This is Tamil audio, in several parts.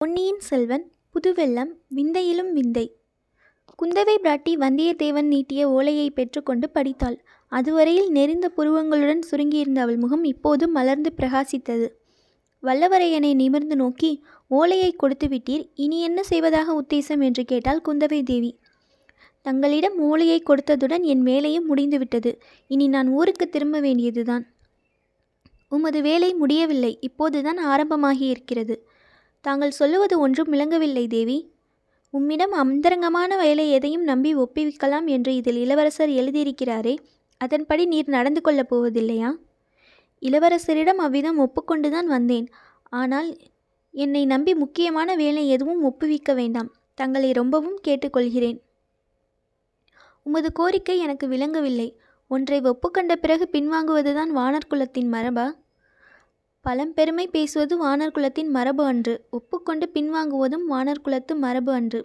பொன்னியின் செல்வன் புதுவெள்ளம் விந்தையிலும் விந்தை. குந்தவை பிராட்டி வந்தியத்தேவன் நீட்டிய ஓலையை பெற்றுக்கொண்டு படித்தாள். அதுவரையில் நெறிந்த புருவங்களுடன் சுருங்கியிருந்த அவள் முகம் இப்போது மலர்ந்து பிரகாசித்தது. வல்லவரையனை நிமிர்ந்து நோக்கி ஓலையை கொடுத்து விட்டீர் இனி என்ன செய்வதாக உத்தேசம்? என்று கேட்டாள் குந்தவை தேவி. தங்களிடம் ஓலையை கொடுத்ததுடன் என் வேலையும் முடிந்துவிட்டது. இனி நான் ஊருக்கு திரும்ப வேண்டியதுதான். உமது வேலை முடியவில்லை. இப்போதுதான் ஆரம்பமாகி இருக்கிறது தாங்கள் சொல்லுவது ஒன்றும் விளங்கவில்லை தேவி. உம்மிடம் அந்தரங்கமான வேலை எதையும் நம்பி ஒப்புவிக்கலாம் என்று இதில் இளவரசர் எழுதியிருக்கிறாரே அதன்படி நீர் நடந்து கொள்ளப் போவதில்லையா? இளவரசரிடம் அவ்விதம் ஒப்புக்கொண்டுதான் வந்தேன். ஆனால் என்னை நம்பி முக்கியமான வேலை எதுவும் ஒப்புவிக்க வேண்டாம். தங்களை ரொம்பவும் கேட்டுக்கொள்கிறேன். உமது கோரிக்கை எனக்கு விளங்கவில்லை. ஒன்றை ஒப்புக்கொண்ட பிறகு பின்வாங்குவதுதான் வானர்குலத்தின் மரபா? பழம்பெருமை பேசுவது வானர் குலத்தின் மரபு அன்று. ஒப்புக்கொண்டு பின்வாங்குவதும் வானர் குலத்து மரபு அன்று.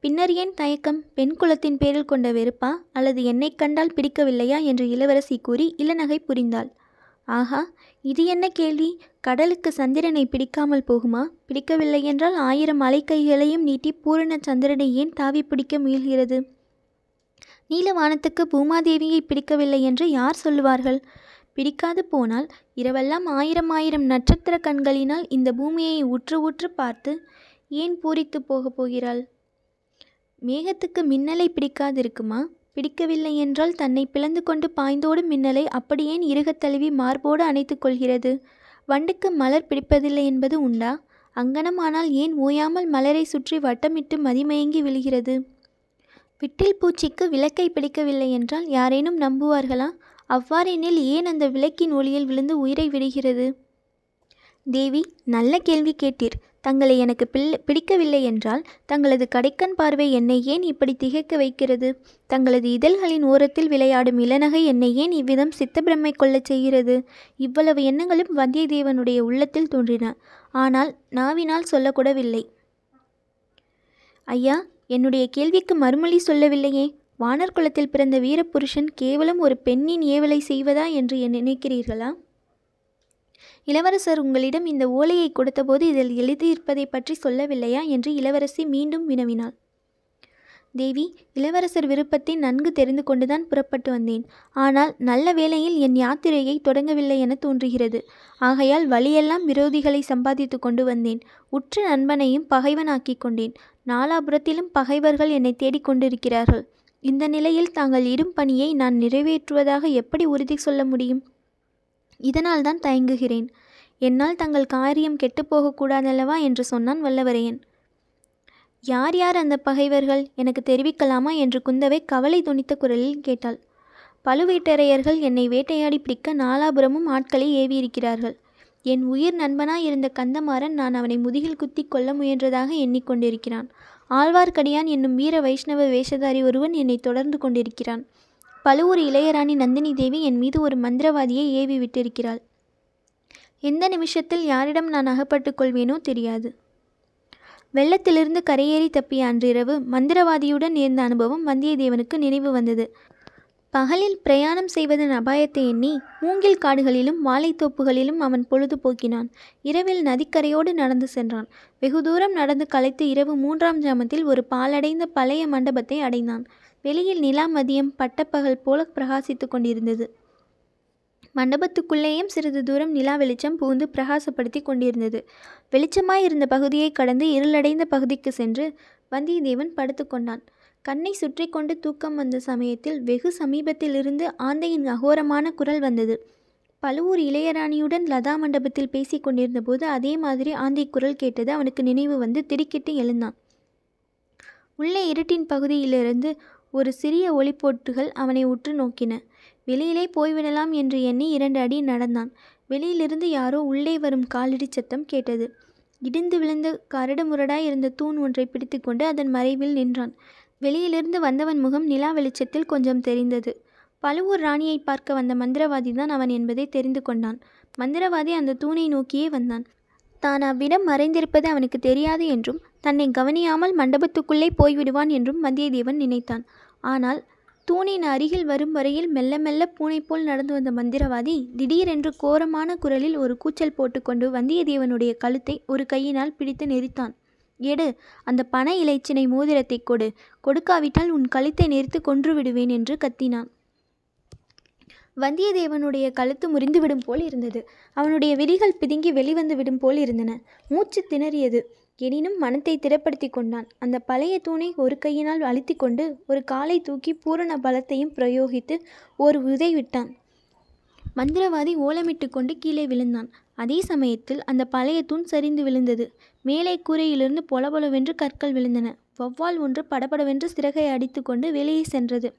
பின்னர் ஏன் தயக்கம்? பெண் குலத்தின் பேரில் கொண்ட வெறுப்பா? அல்லது என்னை கண்டால் பிடிக்கவில்லையா? என்று இளவரசி கூறி இளநகை புரிந்தாள். ஆஹா இது என்ன கேள்வி? கடலுக்கு சந்திரனை பிடிக்காமல் போகுமா? பிடிக்கவில்லை என்றால் ஆயிரம் அலைக்கைகளையும் நீட்டி பூரண சந்திரனை ஏன் தாவி பிடிக்க முயல்கிறது? நீலவானத்துக்கு பூமாதேவியை பிடிக்கவில்லை என்று யார் சொல்லுவார்கள்? பிடிக்காது போனால் இரவெல்லாம் ஆயிரம் ஆயிரம் நட்சத்திர கண்களினால் இந்த பூமியை உற்று உற்று பார்த்து ஏன் பூரித்து போகப் போகிறாள்? மேகத்துக்கு மின்னலை பிடிக்காதிருக்குமா? பிடிக்கவில்லை என்றால் தன்னை பிளந்து கொண்டு பாய்ந்தோடும் மின்னலை அப்படியேன் இறுகத் தழுவி மார்போடு அணைத்து கொள்கிறது? வண்டுக்கு மலர் பிடிப்பதில்லை என்பது உண்டா? அங்கனமானால் ஏன் ஓயாமல் மலரை சுற்றி வட்டமிட்டு மதிமயங்கி விழுகிறது? விட்டில் பூச்சிக்கு விளக்கை பிடிக்கவில்லை என்றால் யாரேனும் நம்புவார்களா? அவ்வாறெனில் ஏன் அந்த விளக்கின் ஒளியில் விழுந்து உயிரை விடுகிறது? தேவி நல்ல கேள்வி கேட்டீர். தங்களை எனக்கு பிள்ளை பிடிக்கவில்லை என்றால் தங்களது கடைக்கண் பார்வை என்னை ஏன் இப்படி திகைக்க வைக்கிறது? தங்களது இதழ்களின் ஓரத்தில் விளையாடும் இளநகை என்னை ஏன் இவ்விதம் சித்தப்பிரமை கொள்ளச் செய்கிறது? இவ்வளவு எண்ணங்களும் வந்தியத்தேவனுடைய உள்ளத்தில் தோன்றின. ஆனால் நாவினால் சொல்லக்கூடவில்லை. ஐயா என்னுடைய கேள்விக்கு மறுமொழி சொல்லவில்லையே. வானர் குலத்தில் பிறந்த வீரபுருஷன் கேவலம் ஒரு பெண்ணின் ஏவலை செய்வதா என்று நினைக்கிறீர்களா? இளவரசர் உங்களிடம் இந்த ஓலையை கொடுத்தபோது இதில் எழுதியிருப்பதை பற்றி சொல்லவில்லையா? என்று இளவரசி மீண்டும் வினவினாள். தேவி இளவரசர் விருப்பத்தை நன்கு தெரிந்து கொண்டுதான் புறப்பட்டு வந்தேன். ஆனால் நல்ல வேளையில் என் யாத்திரையை தொடங்கவில்லை என தோன்றுகிறது. ஆகையால் வழியெல்லாம் விரோதிகளை சம்பாதித்து கொண்டு வந்தேன். உற்ற நண்பனையும் பகைவனாக்கிக் கொண்டேன். நாலாபுரத்திலும் பகைவர்கள் என்னை தேடிக்கொண்டிருக்கிறார்கள் இந்த நிலையில் தாங்கள் இடும் பணியை நான் நிறைவேற்றுவதாக எப்படி உறுதி சொல்ல முடியும்? இதனால் தான் தயங்குகிறேன். என்னால் தங்கள் காரியம் கெட்டுப்போகக்கூடாதல்லவா என்று சொன்னான் வல்லவரையன். யார் யார் அந்த பகைவர்கள்? எனக்கு தெரிவிக்கலாமா? என்று குந்தவை கவலை துணித்த குரலில் கேட்டாள். பழுவேட்டரையர்கள் என்னை வேட்டையாடி பிடிக்க நாலாபுரமும் ஆட்களை ஏவியிருக்கிறார்கள். என் உயிர் நண்பனாய் இருந்த கந்தமாறன் நான் அவனை முதுகில் குத்தி கொல்ல முயன்றதாக எண்ணிக்கொண்டிருக்கிறான் ஆழ்வார்க்கடியான் என்னும் வீர வைஷ்ணவ வேஷதாரி ஒருவன் என்னை தொடர்ந்து கொண்டிருக்கிறான். பழுவூர் இளையராணி நந்தினி தேவி என் மீது ஒரு மந்திரவாதியை ஏவி விட்டிருக்கிறாள். எந்த நிமிஷத்தில் யாரிடம் நான் அகப்பட்டுக் கொள்வேனோ தெரியாது. வெள்ளத்திலிருந்து கரையேறி தப்பிய அன்றிரவு மந்திரவாதியுடன் நேர்ந்த அனுபவம் வந்தியத்தேவனுக்கு நினைவு வந்தது. பகலில் பிரயாணம் செய்வதன் அபாயத்தை எண்ணி மூங்கில் காடுகளிலும் வாழைத்தோப்புகளிலும் அவன் பொழுது போக்கினான். இரவில் நதிக்கரையோடு நடந்து சென்றான். வெகு தூரம் நடந்து களைத்து இரவு மூன்றாம் ஜாமத்தில் ஒரு பாலடைந்த பழைய மண்டபத்தை அடைந்தான். வெளியில் நிலா மதியம் பட்டப்பகல் போல பிரகாசித்து கொண்டிருந்தது. மண்டபத்துக்குள்ளேயும் சிறிது தூரம் நிலா வெளிச்சம் புகுந்து பிரகாசப்படுத்தி கொண்டிருந்தது. வெளிச்சமாய் இருந்த பகுதியை கடந்து இருளடைந்த பகுதிக்கு சென்று வந்தியத்தேவன் படுத்துக்கொண்டான் கண்ணை சுற்றி கொண்டு தூக்கம் வந்த சமயத்தில் வெகு சமீபத்திலிருந்து ஆந்தையின் அகோரமான குரல் வந்தது. பழுவூர் இளையராணியுடன் லதா மண்டபத்தில் பேசி கொண்டிருந்தபோது அதே மாதிரி ஆந்தை குரல் கேட்டது அவனுக்கு நினைவு வந்து திடுக்கிட்டு எழுந்தான். உள்ளே இருட்டின் பகுதியிலிருந்து ஒரு சிறிய ஒளிப்போட்டுகள் அவனை உற்று நோக்கின. வெளியிலே போய்விடலாம் என்று எண்ணி இரண்டு அடி நடந்தான். வெளியிலிருந்து யாரோ உள்ளே வரும் காலடி சத்தம் கேட்டது. இடிந்து விழுந்த கரடுமுரடாய் இருந்த தூண் ஒன்றை பிடித்துக்கொண்டு அதன் மறைவில் நின்றான். வெளியிலிருந்து வந்தவன் முகம் நிலா வெளிச்சத்தில் கொஞ்சம் தெரிந்தது. பழுவூர் ராணியை பார்க்க வந்த மந்திரவாதி தான் அவன் என்பதை தெரிந்து கொண்டான். மந்திரவாதி அந்த தூணை நோக்கியே வந்தான். தான் அவ்விடம் மறைந்திருப்பது அவனுக்கு தெரியாது என்றும் தன்னை கவனியாமல் மண்டபத்துக்குள்ளே போய்விடுவான் என்றும் வந்தியத்தேவன் நினைத்தான். ஆனால் தூணின் அருகில் வரும் வரையில் மெல்ல மெல்ல பூனை போல் நடந்து வந்த மந்திரவாதி திடீரென்று கோரமான குரலில் ஒரு கூச்சல் போட்டுக்கொண்டு வந்தியத்தேவனுடைய கழுத்தை ஒரு கையினால் பிடித்து நெரித்தான். எடு அந்த பனை இலைச்சினை மோதிரத்தை கொடு. கொடுக்காவிட்டால் உன் கழுத்தை நெரித்து கொன்று விடுவேன் என்று கத்தினான். வந்தியத்தேவனுடைய கழுத்து முறிந்துவிடும் போல் இருந்தது. அவனுடைய விழிகள் பிதுங்கி வெளிவந்து விடும் போல் இருந்தன. மூச்சு திணறியது. எனினும் மனத்தை திடப்படுத்தி கொண்டான். அந்த பழைய தூணை ஒரு கையினால் அழுத்தி கொண்டு ஒரு காலை தூக்கி பூரண பலத்தையும் பிரயோகித்து ஒரு உதை விட்டான். மந்திரவாதி ஓலமிட்டு கொண்டு கீழே விழுந்தான். அதே சமயத்தில் அந்த பழைய தூண் சரிந்து விழுந்தது. மேலே கூரையிலிருந்து பொலபொலவென்று கற்கள் விழுந்தன. வௌவால் ஒன்று படபடவென்று சிறகை அடித்துக்கொண்டு வெளியே சென்றது.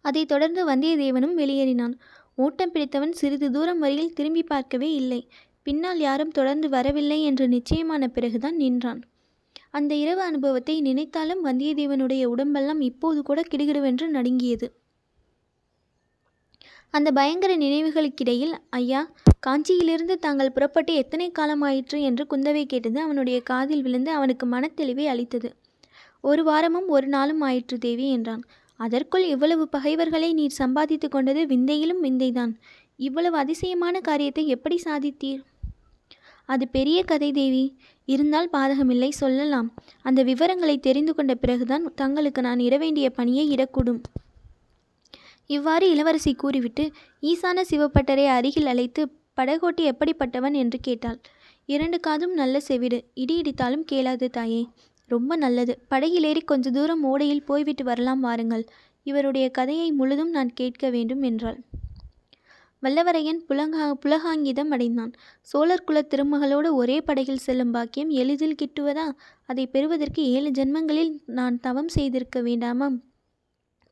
அதைத் தொடர்ந்து வந்தியத்தேவனும் வெளியேறினான். ஓட்டம் பிடித்தவன் சிறிது தூரம் வரையில் திரும்பி பார்க்கவே இல்லை. பின்னால் யாரும் தொடர்ந்து வரவில்லை என்று நிச்சயமான பிறகுதான் நின்றான். அந்த இரவு அனுபவத்தை நினைத்தாலும் வந்தியத்தேவனுடைய உடம்பெல்லாம் இப்போது கூட கிடுகிடுவென்று நடுங்கியது. அந்த பயங்கர நினைவுகளுக்கிடையில் ஐயா காஞ்சியிலிருந்து தாங்கள் புறப்பட்டு எத்தனை காலமாயிற்று? என்று குந்தவை கேட்டது அவனுடைய காதில் விழுந்து அவனுக்கு மனத்தெளிவை அளித்தது. ஒரு வாரமும் ஒரு நாளும் ஆயிற்று தேவி என்றான். அதற்குள் இவ்வளவு பகைவர்களை நீர் சம்பாதித்து கொண்டது விந்தையிலும் விந்தைதான். இவ்வளவு அதிசயமான காரியத்தை எப்படி சாதித்தீர்? அது பெரிய கதை தேவி. இருந்தால் பாதகமில்லை சொல்லலாம். அந்த விவரங்களை தெரிந்து கொண்ட பிறகுதான் தங்களுக்கு நான் இட வேண்டிய பணியை இடக்கூடும். இவ்வாறு இளவரசி கூறிவிட்டு ஈசான சிவப்பட்டரை அருகில் அழைத்து படகோட்டி எப்படிப்பட்டவன்? என்று கேட்டாள். இரண்டு காதும் நல்ல செவிடு. இடி இடித்தாலும் கேளாது தாயே. ரொம்ப நல்லது. படகிலேறி கொஞ்ச தூரம் ஓடையில் போய்விட்டு வரலாம் வாருங்கள். இவருடைய கதையை முழுதும் நான் கேட்க வேண்டும் என்றாள். வல்லவரையன் புலங்கா புலகாங்கிதம் அடைந்தான். சோழர் குல திருமகளோடு ஒரே படகில் செல்லும் பாக்கியம் எளிதில் கிட்டுவதா? அதை பெறுவதற்கு ஏழு ஜென்மங்களில் நான் தவம் செய்திருக்க வேண்டாமா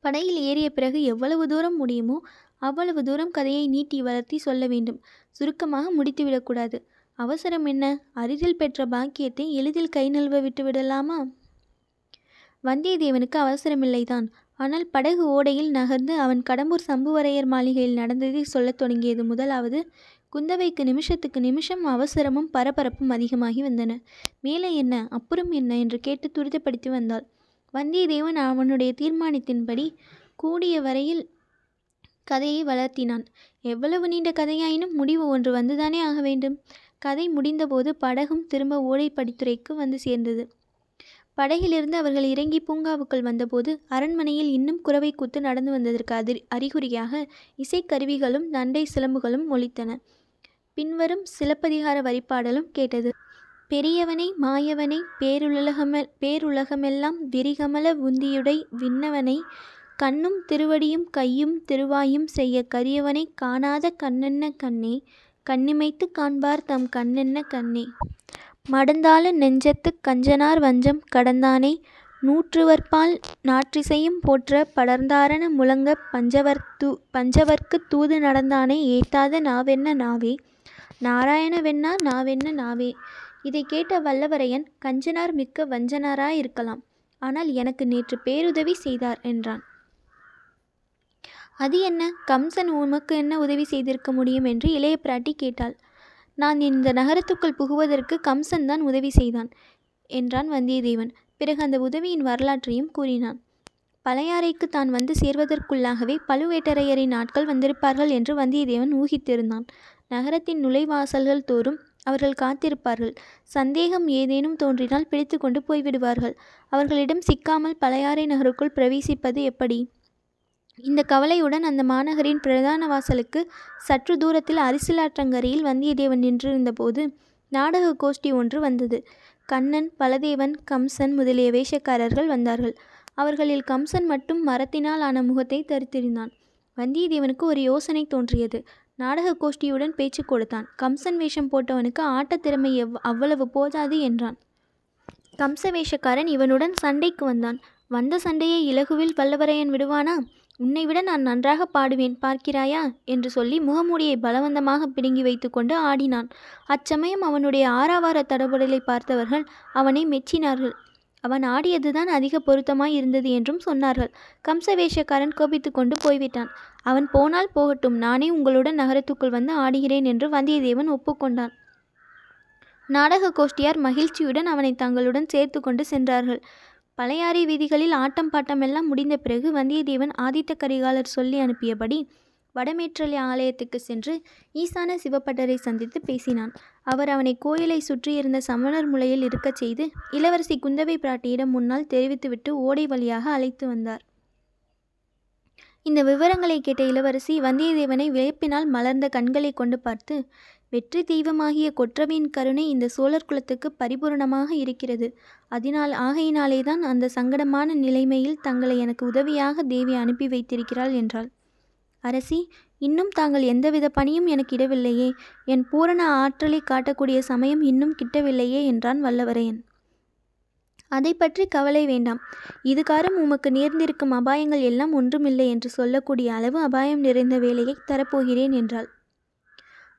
படகில் ஏறிய பிறகு எவ்வளவு தூரம் முடியுமோ அவ்வளவு தூரம் கதையை நீட்டி வளர்த்தி சொல்ல வேண்டும். சுருக்கமாக முடித்துவிடக்கூடாது. அவசரம் என்ன? அரிதில் பெற்ற பாக்கியத்தை எளிதில் கை நழுவ விட்டு விடலாமா? வந்தியத்தேவனுக்கு அவசரமில்லைதான். ஆனால் படகு ஓடையில் நகர்ந்து அவன் கடம்பூர் சம்புவரையர் மாளிகையில் நடந்ததை சொல்லத் தொடங்கியது முதலாவது குந்தவைக்கு நிமிஷத்துக்கு நிமிஷம் அவசரமும் பரபரப்பும் அதிகமாகி வந்தன. மேலே என்ன? அப்புறம் என்ன? என்று கேட்டு துரிதப்படுத்தி வந்தாள். வந்தியத்தேவன் அவனுடைய தீர்மானத்தின்படி கூடிய வரையில் கதையை வளர்த்தினான். எவ்வளவு நீண்ட கதையாயினும் முடிவு ஒன்று வந்துதானே ஆக வேண்டும். கதை முடிந்தபோது படகும் திரும்ப ஓடைப்படித்துறைக்கு வந்து சேர்ந்தது. படகிலிருந்து அவர்கள் இறங்கி பூங்காவுக்குள் வந்தபோது அரண்மனையில் இன்னும் குறவை கூத்து நடந்து வந்ததற்கு அதிர் அறிகுறியாக இசைக்கருவிகளும் நண்டை சிலம்புகளும் ஒலித்தன. பின்வரும் சிலப்பதிகார வரிப்பாடலும் கேட்டது. பெரியவனை மாயவனை பேருலகம பேருலகமெல்லாம் விரிகமல உந்தியுடை விண்ணவனை கண்ணும் திருவடியும் கையும் திருவாயும் செய்ய கரியவனை காணாத கண்ணென்ன கண்ணே? கண்ணிமைத்து காண்பார் தம் கண்ணென்ன கண்ணே? மடந்தாள நெஞ்சத்துக் கஞ்சனார் வஞ்சம் கடந்தானே? நூற்றுவர்பால் நாற்றிசையும் போற்ற படர்ந்தாரண முழங்க பஞ்சவர்த்து பஞ்சவர்க்கு தூது நடந்தானே? ஏத்தாத நாவென்ன நாவே? நாராயணவென்னா நாவென்ன நாவே? இதை கேட்ட வல்லவரையன் கஞ்சனார் மிக்க வஞ்சனாராயிருக்கலாம். ஆனால் எனக்கு நேற்று பேருதவி செய்தார் என்றான். அது என்ன? கம்சன் உமக்கு என்ன உதவி செய்திருக்க முடியும்? என்று இளைய பிராட்டி கேட்டாள். நான் இந்த நகரத்துக்குள் புகுவதற்கு கம்சன் தான் உதவி செய்தான் என்றான் வந்தியத்தேவன். பிறகு அந்த உதவியின் வரலாற்றையும் கூறினான். பழையாறைக்கு தான் வந்து சேர்வதற்குள்ளாகவே பழுவேட்டரையரின் ஆட்கள் வந்திருப்பார்கள் என்று வந்தியத்தேவன் ஊகித்திருந்தான். நகரத்தின் நுழைவாசல்கள் தோறும் அவர்கள் காத்திருப்பார்கள். சந்தேகம் ஏதேனும் தோன்றினால் பிடித்து கொண்டு போய்விடுவார்கள். அவர்களிடம் சிக்காமல் பழையாறை நகருக்குள் பிரவேசிப்பது எப்படி? இந்த கவலையுடன் அந்த மாநகரின் பிரதான வாசலுக்கு சற்று தூரத்தில் அரிசிலாற்றங்கரையில் வந்தியத்தேவன் நின்றிருந்தபோது நாடக கோஷ்டி ஒன்று வந்தது. கண்ணன் பலதேவன் கம்சன் முதலிய வேஷக்காரர்கள் வந்தார்கள். அவர்களில் கம்சன் மட்டும் மரத்தினால் ஆன முகத்தை தரித்திருந்தான். வந்தியத்தேவனுக்கு ஒரு யோசனை தோன்றியது. நாடக கோஷ்டியுடன் பேச்சு கொடுத்தான். கம்சன் வேஷம் போட்டவனுக்கு ஆட்டத் திறமை எவ் அவ்வளவு போதாது என்றான். கம்ச வேஷக்காரன் இவனுடன் சண்டைக்கு வந்தான். வந்த சண்டையை இலகுவில் வல்லவரையன் விடுவானா? உன்னை விட நான் நன்றாக பாடுவேன் பார்க்கிறாயா? என்று சொல்லி முகமூடியை பலவந்தமாக பிடுங்கி வைத்துக்கொண்டு ஆடினான். அச்சமயம் அவனுடைய ஆறாவார தடபுடலை பார்த்தவர்கள் அவனை மெச்சினார்கள். அவன் ஆடியதுதான் அதிக பொருத்தமாய் இருந்தது என்றும் சொன்னார்கள். கம்ச வேஷக்காரன் கோபித்து கொண்டு போய்விட்டான். அவன் போனால் போகட்டும் நானே உங்களுடன் நகரத்துக்குள் வந்து ஆடுகிறேன் என்று வந்தியத்தேவன் ஒப்புக்கொண்டான். நாடக கோஷ்டியார் மகிழ்ச்சியுடன் அவனை தங்களுடன் சேர்த்து கொண்டு சென்றார்கள். பழையாறை வீதிகளில் ஆட்டம் பாட்டமெல்லாம் முடிந்த பிறகு வந்தியத்தேவன் ஆதித்த கரிகாலர் சொல்லி அனுப்பியபடி வடமேற்றலை ஆலயத்துக்கு சென்று ஈசான சிவப்பட்டரை சந்தித்து பேசினான். அவர் அவனை கோயிலை சுற்றியிருந்த சமணர் முலையில் இருக்கச் செய்து இளவரசி குந்தவை பிராட்டியிடம் முன்னால் தெரிவித்துவிட்டு ஓடை வழியாக அழைத்து வந்தார். இந்த விவரங்களை கேட்ட இளவரசி வந்தியத்தேவனை வியப்பினால் மலர்ந்த கண்களை கொண்டு பார்த்து வெற்றி தெய்வமாகிய கொற்றவையின் கருணை இந்த சோழர் குலத்துக்கு பரிபூரணமாக இருக்கிறது. அதனால் ஆகையினாலேதான் அந்த சங்கடமான நிலைமையில் தங்களை எனக்கு உதவியாக தேவி அனுப்பி வைத்திருக்கிறாள் என்றாள். அரசி இன்னும் தாங்கள் எந்தவித பணியும் எனக்கு இடவில்லையே. என் பூரண ஆற்றலை காட்டக்கூடிய சமயம் இன்னும் கிட்டவில்லையே என்றான் வல்லவரையன். அதை பற்றி கவலை வேண்டாம். இதுகாரும் உமக்கு நேர்ந்திருக்கும் அபாயங்கள் எல்லாம் ஒன்றுமில்லை என்று சொல்லக்கூடிய அளவு அபாயம் நிறைந்த வேலையை தரப்போகிறேன் என்றாள்.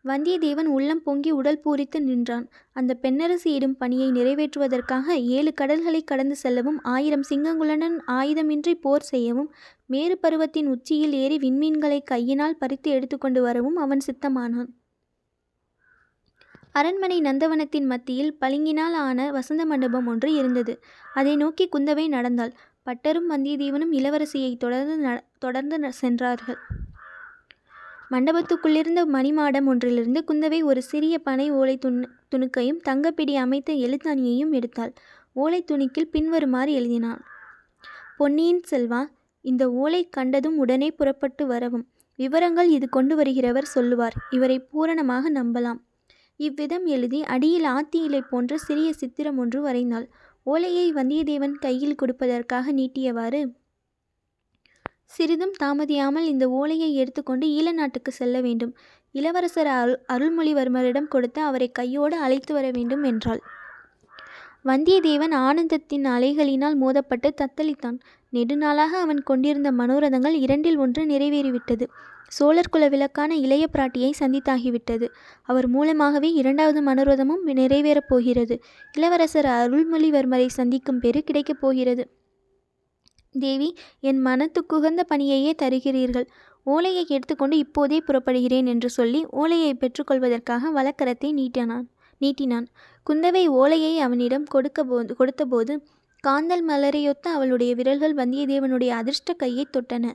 வந்தியத்தேவன் உள்ளம் பொங்கி உடல் பூரித்து நின்றான். அந்த பெண்ணரசி இடும் பணியை நிறைவேற்றுவதற்காக ஏழு கடல்களை கடந்து செல்லவும் ஆயிரம் சிங்கங்களுடன் ஆயுதமின்றி போர் செய்யவும் மேறு பருவத்தின் உச்சியில் ஏறி விண்மீன்களை கையினால் பறித்து எடுத்துக்கொண்டு வரவும் அவன் சித்தமானான். அரண்மனை நந்தவனத்தின் மத்தியில் பளிங்கினால் ஆன வசந்த மண்டபம் ஒன்று இருந்தது. அதை நோக்கி குந்தவை நடந்தாள். பட்டரும் வந்தியத்தேவனும் இளவரசியை தொடர்ந்து தொடர்ந்து சென்றார்கள். மண்டபத்துக்குள்ளிருந்த மணிமாடம் ஒன்றிலிருந்து குந்தவை ஒரு சிறிய பனை ஓலை துணு துணுக்கையும் தங்கப்பிடி அமைத்த எழுத்தாணியையும் எடுத்தாள். ஓலை துணிக்கில் பின்வருமாறு எழுதினாள் பொன்னியின் செல்வா இந்த ஓலை கண்டதும் உடனே புறப்பட்டு வரவும். விவரங்கள் இது கொண்டு வருகிறவர் சொல்லுவார். இவரை பூரணமாக நம்பலாம். இவ்விதம் எழுதி அடியில் ஆத்தி இலை போன்ற சிறிய சித்திரம் ஒன்று வரைந்தாள். ஓலையை வந்தியத்தேவன் கையில் கொடுப்பதற்காக நீட்டியவாறு சிறிதும் தாமதியாமல் இந்த ஓலையை எடுத்துக்கொண்டு ஈழ நாட்டுக்கு செல்ல வேண்டும். இளவரசர் அருள் அருள்மொழிவர்மரிடம் கொடுத்து அவரை கையோடு அழைத்து வர வேண்டும் என்றாள். வந்தியத்தேவன் ஆனந்தத்தின் அலைகளினால் மோதப்பட்டு தத்தளித்தான். நெடுநாளாக அவன் கொண்டிருந்த மனோரதங்கள் இரண்டில் ஒன்று நிறைவேறிவிட்டது. சோழர் குல விளக்கான இளைய பிராட்டியை சந்தித்தாகிவிட்டது. அவர் மூலமாகவே இரண்டாவது மனோரதமும் நிறைவேறப் போகிறது. இளவரசர் அருள்மொழிவர்மரை சந்திக்கும் பேறு கிடைக்கப் போகிறது. தேவி என் மனத்துக்குகந்த பணியையே தருகிறீர்கள். ஓலையை எடுத்துக்கொண்டு இப்போதே புறப்படுகிறேன் என்று சொல்லி ஓலையை பெற்றுக்கொள்வதற்காக வழக்கரத்தை நீட்டினான். நீட்டினான். குந்தவை ஓலையை அவனிடம் கொடுக்க போ கொடுத்தபோது காந்தல் மலரையொத்த அவளுடைய விரல்கள் வந்தியத்தேவனுடைய அதிர்ஷ்ட கையை தொட்டன.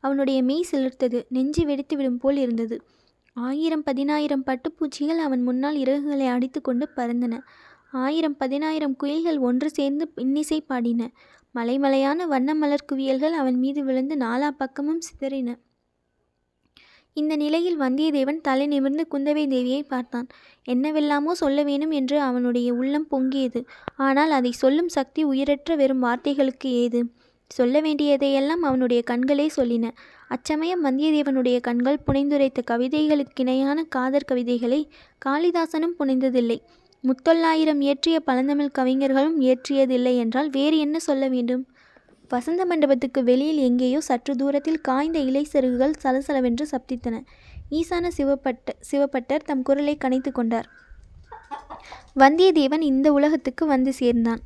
அவனுடைய மெய் சிலிர்த்தது. நெஞ்சு வெடித்து விடும் போல் இருந்தது. ஆயிரம் பதினாயிரம் பட்டுப்பூச்சிகள் அவன் முன்னால் இறகுகளை அடித்துக்கொண்டு பறந்தன. ஆயிரம் பதினாயிரம் குயில்கள் ஒன்று சேர்ந்து இன்னிசை பாடின. மலைமலையான வண்ண மலர் குவியல்கள் அவன் மீது விழுந்து நாலா பக்கமும் சிதறின. இந்த நிலையில் வந்தியத்தேவன் தலை நிமிர்ந்து குந்தவை தேவியை பார்த்தான். என்னவெல்லாமோ சொல்ல வேணும் என்று அவனுடைய உள்ளம் பொங்கியது. ஆனால் அதை சொல்லும் சக்தி உயிரற்ற வெறும் வார்த்தைகளுக்கு ஏது? சொல்ல வேண்டியதையெல்லாம் அவனுடைய கண்களே சொல்லின. அச்சமயம் வந்தியத்தேவனுடைய கண்கள் புனைந்துரைத்த கவிதைகளுக்கிணையான காதற் கவிதைகளை காளிதாசனும் புனைந்ததில்லை. முத்தொள்ளாயிரம் இயற்றிய பழந்தமிழ் கவிஞர்களும் இயற்றியதில்லை என்றால் வேறு என்ன சொல்ல வேண்டும்? வசந்த மண்டபத்துக்கு வெளியில் எங்கேயோ சற்று தூரத்தில் காய்ந்த இலை செருகுகள் சலசலவென்று சப்தித்தன. ஈசான சிவப்பட்ட சிவப்பட்டர் தம் குரலை கணைத்து கொண்டார். வந்தியத்தேவன் இந்த உலகத்துக்கு வந்து சேர்ந்தான்.